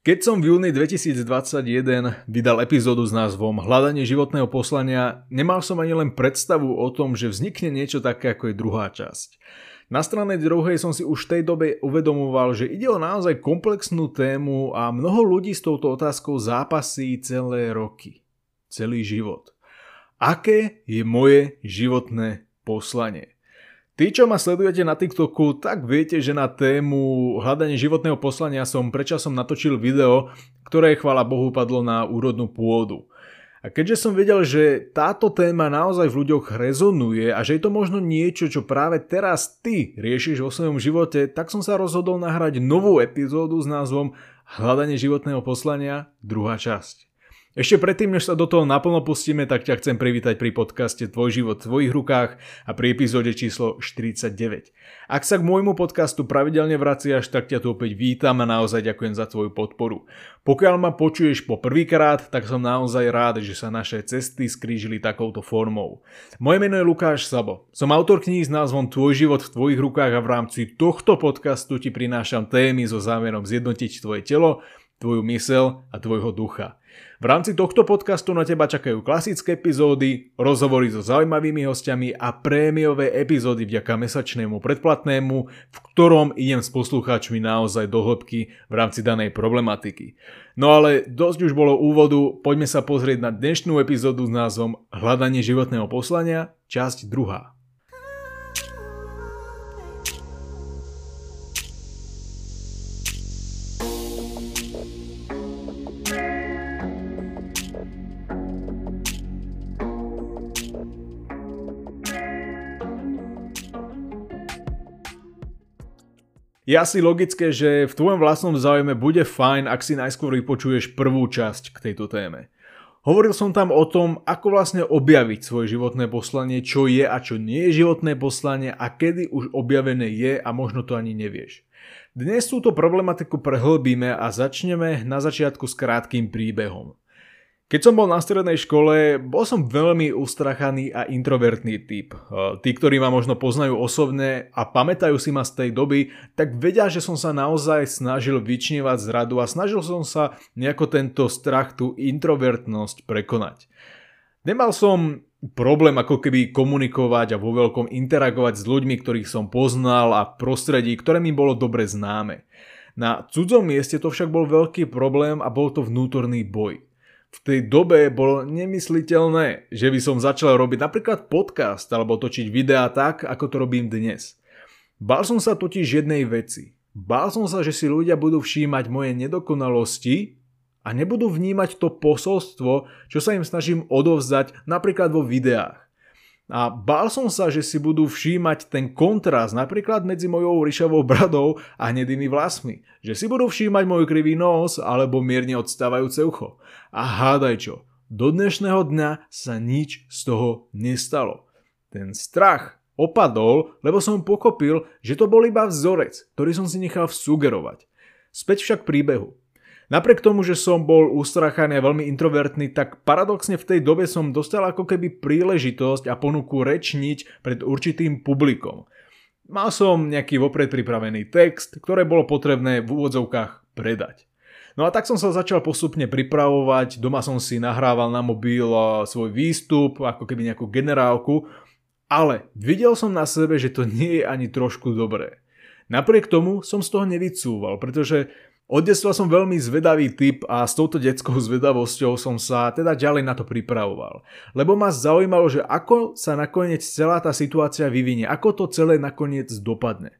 Keď som v júni 2021 vydal epizódu s názvom Hľadanie životného poslania, nemal som ani len predstavu o tom, že vznikne niečo také ako je druhá časť. Na strane druhej som si už v tej dobe uvedomoval, že ide o naozaj komplexnú tému a mnoho ľudí s touto otázkou zápasí celé roky. Celý život. Aké je moje životné poslanie? Tí, čo ma sledujete na TikToku, tak viete, že na tému hľadanie životného poslania som predčasom natočil video, ktoré chvála Bohu padlo na úrodnú pôdu. A keďže som vedel, že táto téma naozaj v ľuďoch rezonuje a že je to možno niečo, čo práve teraz ty riešiš vo svojom živote, tak som sa rozhodol nahrať novú epizódu s názvom Hľadanie životného poslania, druhá časť. Ešte predtým, než sa do toho naplno pustíme, tak ťa chcem privítať pri podcaste Tvoj život v tvojich rukách a pri epizóde číslo 49. Ak sa k môjmu podcastu pravidelne vraciaš, tak ťa tu opäť vítam a naozaj ďakujem za tvoju podporu. Pokiaľ ma počuješ po prvýkrát, tak som naozaj rád, že sa naše cesty skrížili takouto formou. Moje meno je Lukáš Sabo. Som autor kníh s názvom Tvoj život v tvojich rukách a v rámci tohto podcastu ti prinášam témy so zámerom zjednotiť tvoje telo, tvoju mysel a tvojho ducha. V rámci tohto podcastu na teba čakajú klasické epizódy, rozhovory so zaujímavými hostiami a prémiové epizódy vďaka mesačnému predplatnému, v ktorom idem s poslucháčmi naozaj do hĺbky v rámci danej problematiky. No ale dosť už bolo úvodu, poďme sa pozrieť na dnešnú epizódu s názvom Hľadanie životného poslania, časť 2. Je asi logické, že v tvojom vlastnom záujme bude fajn, ak si najskôr vypočuješ prvú časť k tejto téme. Hovoril som tam o tom, ako vlastne objaviť svoje životné poslanie, čo je a čo nie je životné poslanie a kedy už objavené je a možno to ani nevieš. Dnes túto problematiku prehlbíme a začneme na začiatku s krátkým príbehom. Keď som bol na strednej škole, bol som veľmi ustrachaný a introvertný typ. E, tí, ktorí ma možno poznajú osobne a pamätajú si ma z tej doby, tak vedia, že som sa naozaj snažil vyčnievať z radu a snažil som sa nejako tento strach, tú introvertnosť prekonať. Nemal som problém ako keby komunikovať a vo veľkom interagovať s ľuďmi, ktorých som poznal a prostredí, ktoré mi bolo dobre známe. Na cudzom mieste to však bol veľký problém a bol to vnútorný boj v tej dobe bolo nemysliteľné, že by som začal robiť napríklad podcast alebo točiť videá tak, ako to robím dnes. Bál som sa totiž jednej veci. Bál som sa, že si ľudia budú všímať moje nedokonalosti a nebudú vnímať to posolstvo, čo sa im snažím odovzdať napríklad vo videách. A bál som sa, že si budú všímať ten kontrast napríklad medzi mojou ryšavou bradou a hnedými vlasmi. Že si budú všímať môj krivý nos alebo mierne odstávajúce ucho. A hádaj čo, do dnešného dňa sa nič z toho nestalo. Ten strach opadol, lebo som pochopil, že to bol iba vzorec, ktorý som si nechal sugerovať. Späť však príbehu. Napriek tomu, že som bol ustrachaný a veľmi introvertný, tak paradoxne v tej dobe som dostal ako keby príležitosť a ponuku rečniť pred určitým publikom. Mal som nejaký vopred pripravený text, ktoré bolo potrebné v úvodzovkách predať. No a tak som sa začal postupne pripravovať, doma som si nahrával na mobil svoj výstup, ako keby nejakú generálku, ale videl som na sebe, že to nie je ani trošku dobré. Napriek tomu som z toho nevycúval, pretože od detstva som veľmi zvedavý typ a s touto detskou zvedavosťou som sa teda ďalej na to pripravoval. Lebo ma zaujímalo, že ako sa nakoniec celá tá situácia vyvinie, ako to celé nakoniec dopadne.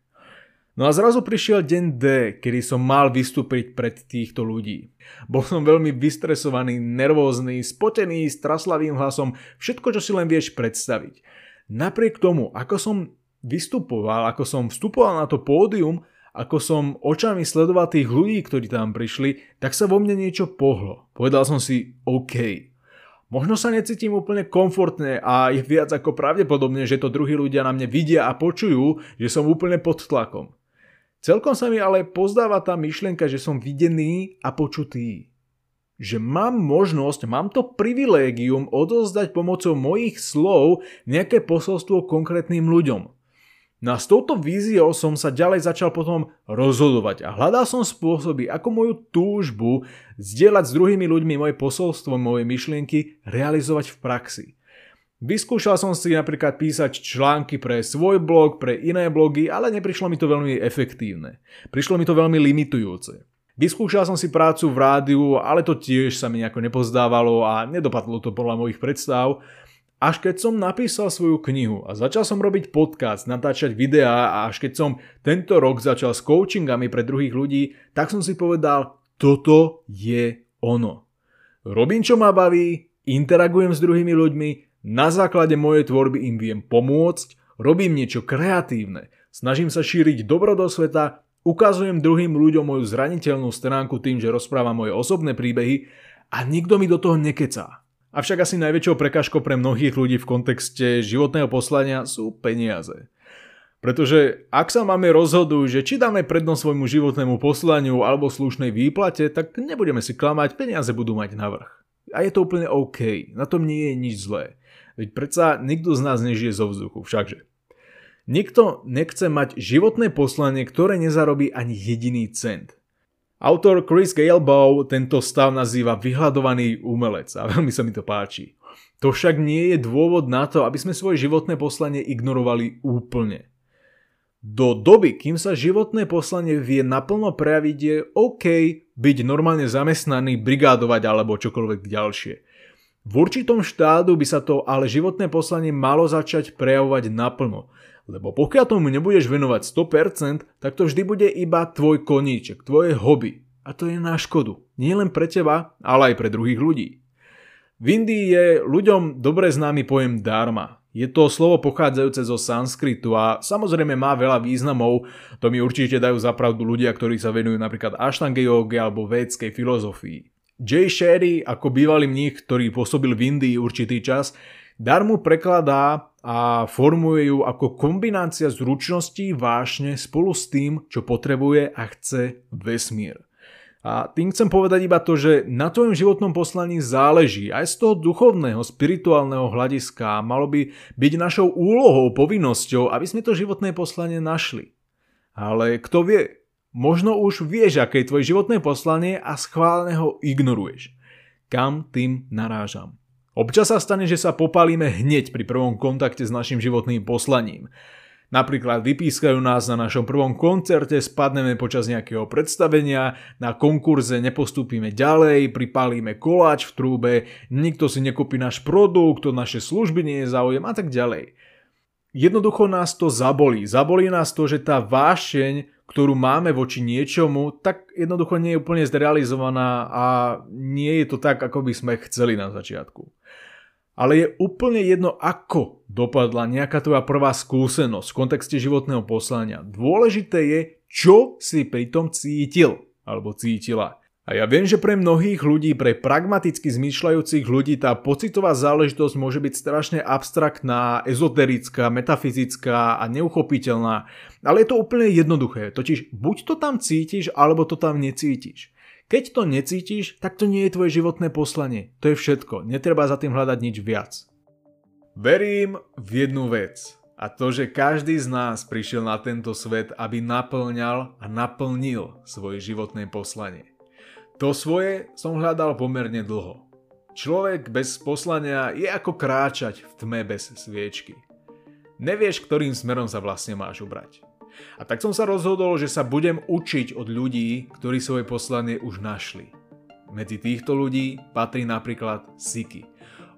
No a zrazu prišiel deň D, kedy som mal vystúpiť pred týchto ľudí. Bol som veľmi vystresovaný, nervózny, spotený, s traslavým hlasom, všetko, čo si len vieš predstaviť. Napriek tomu, ako som vystupoval, ako som vstupoval na to pódium, ako som očami sledoval tých ľudí, ktorí tam prišli, tak sa vo mne niečo pohlo. Povedal som si OK. Možno sa necítim úplne komfortne a je viac ako pravdepodobne, že to druhí ľudia na mne vidia a počujú, že som úplne pod tlakom. Celkom sa mi ale pozdáva tá myšlienka, že som videný a počutý. Že mám možnosť, mám to privilégium odozdať pomocou mojich slov nejaké posolstvo konkrétnym ľuďom. No a s touto víziou som sa ďalej začal potom rozhodovať a hľadal som spôsoby, ako moju túžbu zdieľať s druhými ľuďmi moje posolstvo, moje myšlienky realizovať v praxi. Vyskúšal som si napríklad písať články pre svoj blog, pre iné blogy, ale neprišlo mi to veľmi efektívne. Prišlo mi to veľmi limitujúce. Vyskúšal som si prácu v rádiu, ale to tiež sa mi nejako nepozdávalo a nedopadlo to podľa mojich predstav. Až keď som napísal svoju knihu a začal som robiť podcast, natáčať videá a až keď som tento rok začal s coachingami pre druhých ľudí, tak som si povedal, toto je ono. Robím čo ma baví, interagujem s druhými ľuďmi, na základe mojej tvorby im viem pomôcť, robím niečo kreatívne, snažím sa šíriť dobro do sveta, ukazujem druhým ľuďom moju zraniteľnú stránku tým, že rozprávam moje osobné príbehy a nikto mi do toho nekecá. Avšak asi najväčšou prekažkou pre mnohých ľudí v kontexte životného poslania sú peniaze. Pretože ak sa máme rozhoduť, že či dáme prednosť svojmu životnému poslaniu alebo slušnej výplate, tak nebudeme si klamať, peniaze budú mať navrh. A je to úplne OK, na tom nie je nič zlé. Veď predsa nikto z nás nežije zo vzduchu, všakže. Nikto nechce mať životné poslanie, ktoré nezarobí ani jediný cent. Autor Chris Galebow tento stav nazýva vyhľadovaný umelec a veľmi sa mi to páči. To však nie je dôvod na to, aby sme svoje životné poslanie ignorovali úplne. Do doby, kým sa životné poslanie vie naplno prejaviť, je OK byť normálne zamestnaný, brigádovať alebo čokoľvek ďalšie. V určitom štádu by sa to ale životné poslanie malo začať prejavovať naplno. Lebo pokiaľ tomu nebudeš venovať 100%, tak to vždy bude iba tvoj koníček, tvoje hobby. A to je na škodu. Nie len pre teba, ale aj pre druhých ľudí. V Indii je ľuďom dobre známy pojem dharma. Je to slovo pochádzajúce zo sanskritu a samozrejme má veľa významov, to mi určite dajú zapravdu ľudia, ktorí sa venujú napríklad aštange joge alebo védskej filozofii. Jay Sherry, ako bývalý mních, ktorý pôsobil v Indii určitý čas, Darmu prekladá a formuje ju ako kombinácia zručností vášne spolu s tým, čo potrebuje a chce vesmír. A tým chcem povedať iba to, že na tvojom životnom poslaní záleží aj z toho duchovného, spirituálneho hľadiska. Malo by byť našou úlohou, povinnosťou, aby sme to životné poslanie našli. Ale kto vie, možno už vieš, aké je tvoje životné poslanie a schválne ho ignoruješ. Kam tým narážam? Občas sa stane, že sa popálime hneď pri prvom kontakte s našim životným poslaním. Napríklad vypískajú nás na našom prvom koncerte, spadneme počas nejakého predstavenia, na konkurze nepostúpime ďalej, pripálime koláč v trúbe, nikto si nekúpi náš produkt, to naše služby nie je záujem a tak ďalej. Jednoducho nás to zabolí. Zabolí nás to, že tá vášeň, ktorú máme voči niečomu, tak jednoducho nie je úplne zrealizovaná a nie je to tak, ako by sme chceli na začiatku ale je úplne jedno, ako dopadla nejaká tvoja prvá skúsenosť v kontexte životného poslania. Dôležité je, čo si pri tom cítil alebo cítila. A ja viem, že pre mnohých ľudí, pre pragmaticky zmýšľajúcich ľudí tá pocitová záležitosť môže byť strašne abstraktná, ezoterická, metafyzická a neuchopiteľná. Ale je to úplne jednoduché, totiž buď to tam cítiš, alebo to tam necítiš. Keď to necítiš, tak to nie je tvoje životné poslanie. To je všetko. Netreba za tým hľadať nič viac. Verím v jednu vec. A to, že každý z nás prišiel na tento svet, aby naplňal a naplnil svoje životné poslanie. To svoje som hľadal pomerne dlho. Človek bez poslania je ako kráčať v tme bez sviečky. Nevieš, ktorým smerom sa vlastne máš ubrať. A tak som sa rozhodol, že sa budem učiť od ľudí, ktorí svoje poslanie už našli. Medzi týchto ľudí patrí napríklad Siki,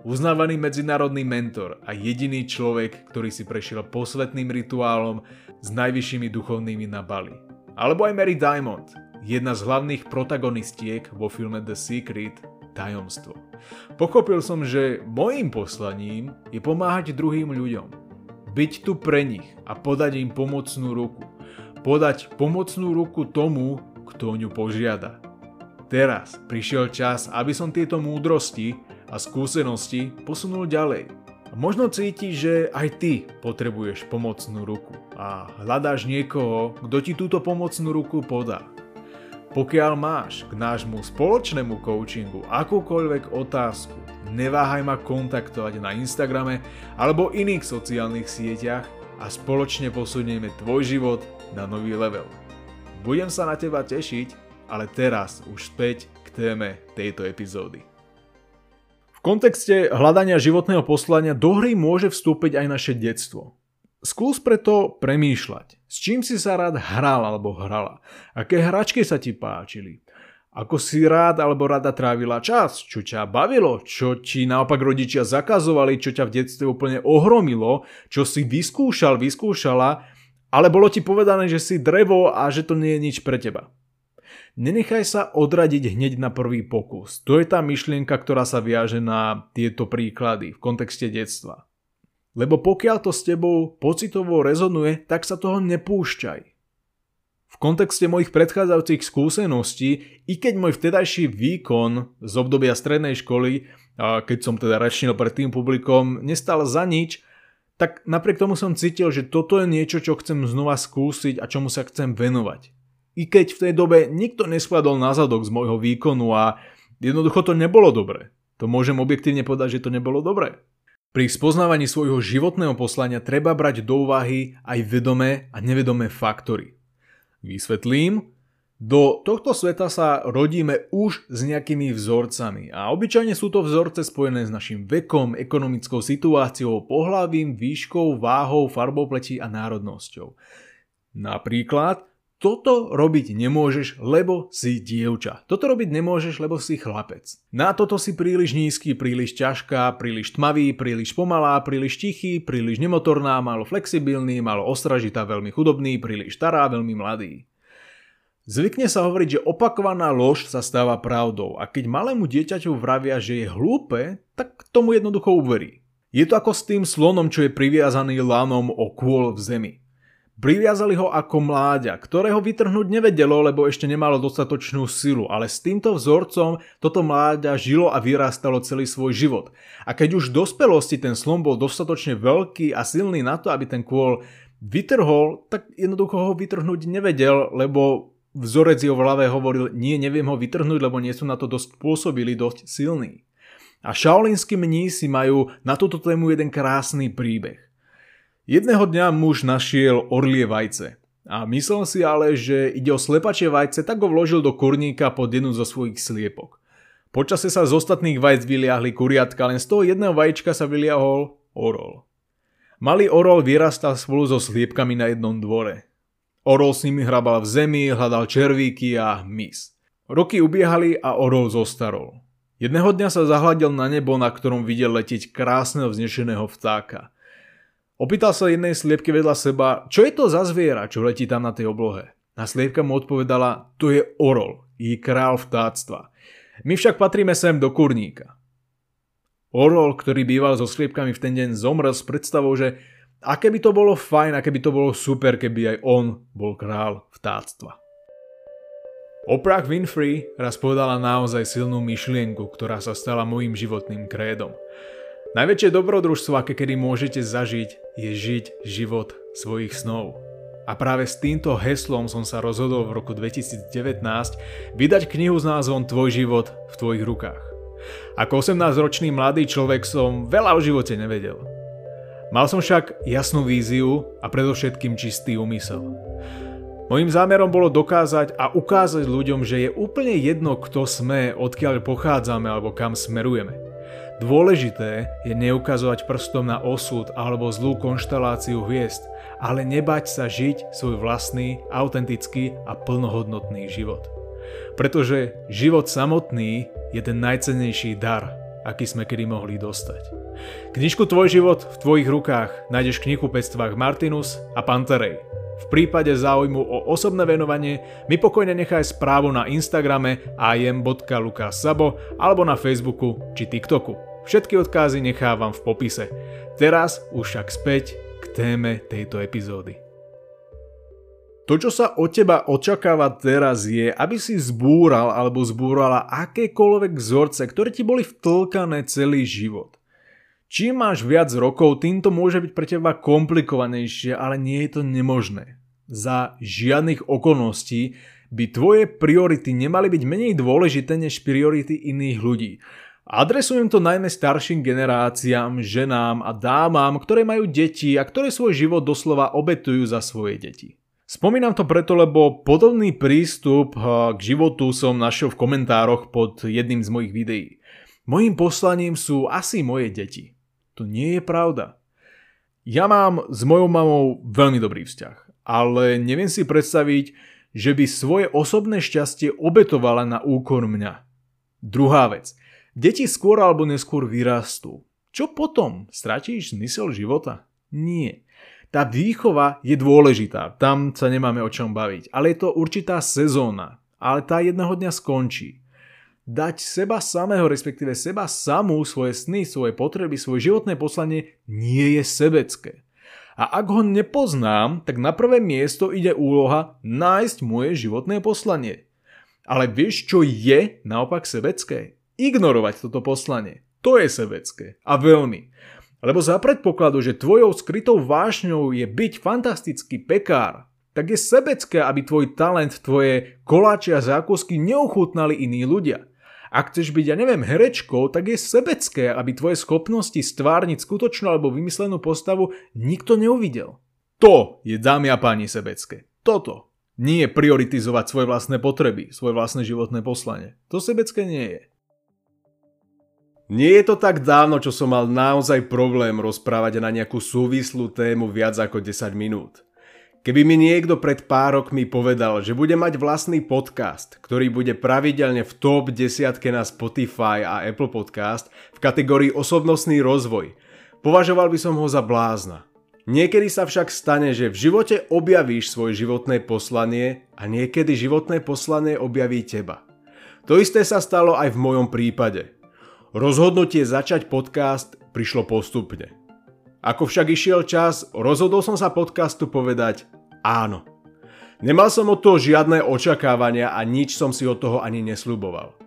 uznávaný medzinárodný mentor a jediný človek, ktorý si prešiel posvetným rituálom s najvyššími duchovnými na Bali. Alebo aj Mary Diamond, jedna z hlavných protagonistiek vo filme The Secret Tajomstvo. Pochopil som, že mojím poslaním je pomáhať druhým ľuďom byť tu pre nich a podať im pomocnú ruku. Podať pomocnú ruku tomu, kto ňu požiada. Teraz prišiel čas, aby som tieto múdrosti a skúsenosti posunul ďalej. Možno cítiš, že aj ty potrebuješ pomocnú ruku a hľadáš niekoho, kto ti túto pomocnú ruku podá. Pokiaľ máš k nášmu spoločnému coachingu akúkoľvek otázku, neváhaj ma kontaktovať na Instagrame alebo iných sociálnych sieťach a spoločne posunieme tvoj život na nový level. Budem sa na teba tešiť, ale teraz už späť k téme tejto epizódy. V kontexte hľadania životného poslania do hry môže vstúpiť aj naše detstvo. Skús preto premýšľať, s čím si sa rád hral alebo hrala, aké hračky sa ti páčili, ako si rád alebo rada trávila čas? Čo ťa bavilo? Čo ti naopak rodičia zakazovali? Čo ťa v detstve úplne ohromilo? Čo si vyskúšal, vyskúšala? Ale bolo ti povedané, že si drevo a že to nie je nič pre teba. Nenechaj sa odradiť hneď na prvý pokus. To je tá myšlienka, ktorá sa viaže na tieto príklady v kontexte detstva. Lebo pokiaľ to s tebou pocitovo rezonuje, tak sa toho nepúšťaj. V kontexte mojich predchádzajúcich skúseností, i keď môj vtedajší výkon z obdobia strednej školy, keď som teda rečnil pred tým publikom, nestal za nič, tak napriek tomu som cítil, že toto je niečo, čo chcem znova skúsiť a čomu sa chcem venovať. I keď v tej dobe nikto neskladol na zadok z môjho výkonu a jednoducho to nebolo dobre. To môžem objektívne povedať, že to nebolo dobre. Pri spoznávaní svojho životného poslania treba brať do úvahy aj vedomé a nevedomé faktory. Vysvetlím. Do tohto sveta sa rodíme už s nejakými vzorcami a obyčajne sú to vzorce spojené s našim vekom, ekonomickou situáciou, pohlavím, výškou, váhou, farbou pleti a národnosťou. Napríklad, toto robiť nemôžeš, lebo si dievča. Toto robiť nemôžeš, lebo si chlapec. Na toto si príliš nízky, príliš ťažká, príliš tmavý, príliš pomalá, príliš tichý, príliš nemotorná, málo flexibilný, málo ostražitá, veľmi chudobný, príliš stará, veľmi mladý. Zvykne sa hovoriť, že opakovaná lož sa stáva pravdou a keď malému dieťaťu vravia, že je hlúpe, tak tomu jednoducho uverí. Je to ako s tým slonom, čo je priviazaný lanom o kôl v zemi. Priviazali ho ako mláďa, ktorého vytrhnúť nevedelo, lebo ešte nemalo dostatočnú silu, ale s týmto vzorcom toto mláďa žilo a vyrastalo celý svoj život. A keď už v dospelosti ten slon bol dostatočne veľký a silný na to, aby ten kôl vytrhol, tak jednoducho ho vytrhnúť nevedel, lebo vzorec jeho v hlave hovoril, nie, neviem ho vytrhnúť, lebo nie sú na to dosť pôsobili, dosť silní. A šaolínsky mnísi majú na túto tému jeden krásny príbeh. Jedného dňa muž našiel orlie vajce. A myslel si ale, že ide o slepačie vajce, tak ho vložil do kurníka pod jednu zo svojich sliepok. Počase sa z ostatných vajc vyliahli kuriatka, len z toho jedného vajíčka sa vyliahol orol. Malý orol vyrastal spolu so sliepkami na jednom dvore. Orol s nimi hrabal v zemi, hľadal červíky a mis. Roky ubiehali a orol zostarol. Jedného dňa sa zahľadil na nebo, na ktorom videl letieť krásneho vznešeného vtáka. Opýtal sa jednej sliepky vedľa seba, čo je to za zviera, čo letí tam na tej oblohe. A sliepka mu odpovedala, to je orol, jej král vtáctva. My však patríme sem do kurníka. Orol, ktorý býval so sliepkami v ten deň, zomrel s predstavou, že aké by to bolo fajn, aké by to bolo super, keby aj on bol král vtáctva. Oprah Winfrey raz povedala naozaj silnú myšlienku, ktorá sa stala môjim životným krédom. Najväčšie dobrodružstvo, aké kedy môžete zažiť, je žiť život svojich snov. A práve s týmto heslom som sa rozhodol v roku 2019 vydať knihu s názvom Tvoj život v tvojich rukách. Ako 18-ročný mladý človek som veľa o živote nevedel. Mal som však jasnú víziu a predovšetkým čistý úmysel. Mojím zámerom bolo dokázať a ukázať ľuďom, že je úplne jedno, kto sme, odkiaľ pochádzame alebo kam smerujeme. Dôležité je neukazovať prstom na osud alebo zlú konšteláciu hviezd, ale nebať sa žiť svoj vlastný, autentický a plnohodnotný život. Pretože život samotný je ten najcennejší dar, aký sme kedy mohli dostať. Knižku Tvoj život v tvojich rukách nájdeš v knihkupectvách Martinus a Panterej. V prípade záujmu o osobné venovanie mi pokojne nechaj správu na Instagrame im.lukasabo alebo na Facebooku či TikToku. Všetky odkázy nechávam v popise. Teraz už však späť k téme tejto epizódy. To, čo sa od teba očakáva teraz je, aby si zbúral alebo zbúrala akékoľvek vzorce, ktoré ti boli vtlkané celý život. Čím máš viac rokov, tým to môže byť pre teba komplikovanejšie, ale nie je to nemožné. Za žiadnych okolností by tvoje priority nemali byť menej dôležité než priority iných ľudí. Adresujem to najmä starším generáciám, ženám a dámam, ktoré majú deti a ktoré svoj život doslova obetujú za svoje deti. Spomínam to preto, lebo podobný prístup k životu som našiel v komentároch pod jedným z mojich videí. Mojím poslaním sú asi moje deti. To nie je pravda. Ja mám s mojou mamou veľmi dobrý vzťah, ale neviem si predstaviť, že by svoje osobné šťastie obetovala na úkor mňa. Druhá vec. Deti skôr alebo neskôr vyrastú. Čo potom? Stratíš zmysel života? Nie. Tá výchova je dôležitá, tam sa nemáme o čom baviť, ale je to určitá sezóna, ale tá jedného dňa skončí. Dať seba samého, respektíve seba samú, svoje sny, svoje potreby, svoje životné poslanie nie je sebecké. A ak ho nepoznám, tak na prvé miesto ide úloha nájsť moje životné poslanie. Ale vieš, čo je naopak sebecké? ignorovať toto poslanie. To je sebecké. A veľmi. Lebo za predpokladu, že tvojou skrytou vášňou je byť fantastický pekár, tak je sebecké, aby tvoj talent, tvoje koláče a zákusky neuchutnali iní ľudia. Ak chceš byť, ja neviem, herečkou, tak je sebecké, aby tvoje schopnosti stvárniť skutočnú alebo vymyslenú postavu nikto neuvidel. To je, dámy a páni, sebecké. Toto. Nie prioritizovať svoje vlastné potreby, svoje vlastné životné poslanie. To sebecké nie je. Nie je to tak dávno, čo som mal naozaj problém rozprávať na nejakú súvislú tému viac ako 10 minút. Keby mi niekto pred pár rokmi povedal, že bude mať vlastný podcast, ktorý bude pravidelne v top 10 na Spotify a Apple Podcast v kategórii osobnostný rozvoj, považoval by som ho za blázna. Niekedy sa však stane, že v živote objavíš svoje životné poslanie a niekedy životné poslanie objaví teba. To isté sa stalo aj v mojom prípade – Rozhodnutie začať podcast prišlo postupne. Ako však išiel čas, rozhodol som sa podcastu povedať áno. Nemal som od toho žiadne očakávania a nič som si od toho ani nesľuboval.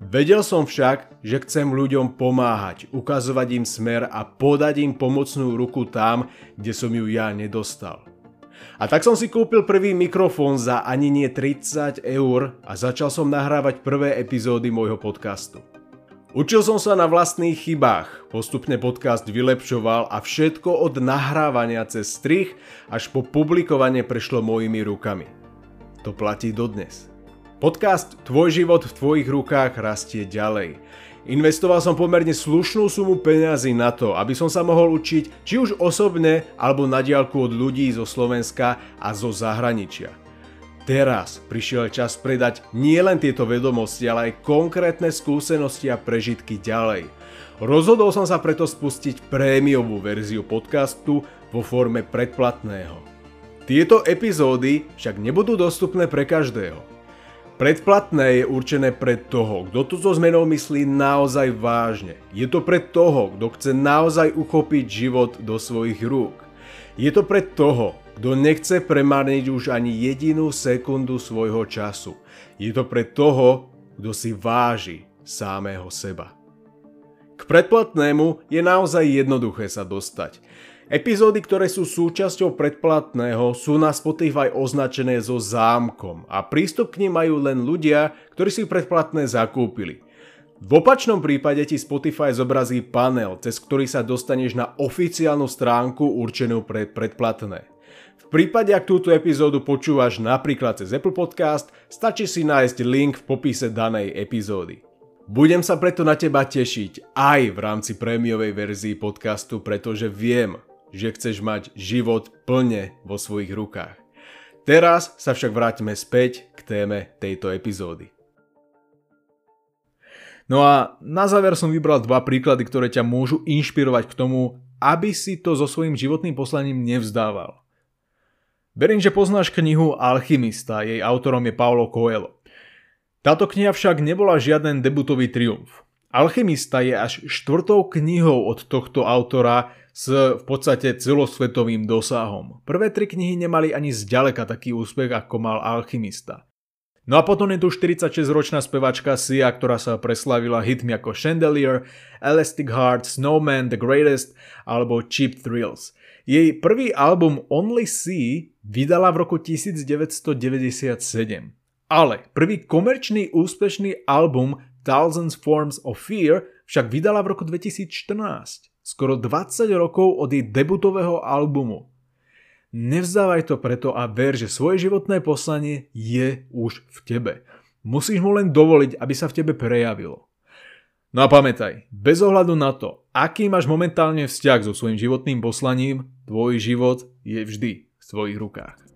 Vedel som však, že chcem ľuďom pomáhať, ukazovať im smer a podať im pomocnú ruku tam, kde som ju ja nedostal. A tak som si kúpil prvý mikrofón za ani nie 30 eur a začal som nahrávať prvé epizódy môjho podcastu. Učil som sa na vlastných chybách, postupne podcast vylepšoval a všetko od nahrávania cez strich až po publikovanie prešlo mojimi rukami. To platí dodnes. Podcast Tvoj život v tvojich rukách rastie ďalej. Investoval som pomerne slušnú sumu peňazí na to, aby som sa mohol učiť či už osobne alebo na diálku od ľudí zo Slovenska a zo zahraničia. Teraz prišiel čas predať nielen tieto vedomosti, ale aj konkrétne skúsenosti a prežitky ďalej. Rozhodol som sa preto spustiť prémiovú verziu podcastu vo forme predplatného. Tieto epizódy však nebudú dostupné pre každého. Predplatné je určené pre toho, kto tu so zmenou myslí naozaj vážne. Je to pre toho, kto chce naozaj uchopiť život do svojich rúk. Je to pre toho, kto nechce premarniť už ani jedinú sekundu svojho času. Je to pre toho, kto si váži sámeho seba. K predplatnému je naozaj jednoduché sa dostať. Epizódy, ktoré sú súčasťou predplatného, sú na Spotify označené so zámkom a prístup k nim majú len ľudia, ktorí si predplatné zakúpili. V opačnom prípade ti Spotify zobrazí panel, cez ktorý sa dostaneš na oficiálnu stránku určenú pre predplatné. V prípade, ak túto epizódu počúvaš napríklad cez Apple Podcast, stačí si nájsť link v popise danej epizódy. Budem sa preto na teba tešiť aj v rámci prémiovej verzii podcastu, pretože viem, že chceš mať život plne vo svojich rukách. Teraz sa však vráťme späť k téme tejto epizódy. No a na záver som vybral dva príklady, ktoré ťa môžu inšpirovať k tomu, aby si to so svojím životným poslaním nevzdával. Verím, že poznáš knihu Alchymista, jej autorom je Paulo Coelho. Táto kniha však nebola žiaden debutový triumf. Alchymista je až štvrtou knihou od tohto autora s v podstate celosvetovým dosahom. Prvé tri knihy nemali ani zďaleka taký úspech, ako mal Alchymista. No a potom je tu 46-ročná spevačka Sia, ktorá sa preslavila hitmi ako Chandelier, Elastic Heart, Snowman, The Greatest alebo Cheap Thrills. Jej prvý album Only See vydala v roku 1997. Ale prvý komerčný úspešný album Thousands Forms of Fear však vydala v roku 2014, skoro 20 rokov od jej debutového albumu. Nevzdávaj to preto a ver, že svoje životné poslanie je už v tebe. Musíš mu len dovoliť, aby sa v tebe prejavilo. No a pamätaj, bez ohľadu na to, aký máš momentálne vzťah so svojím životným poslaním, tvoj život je vždy v tvojich rukách.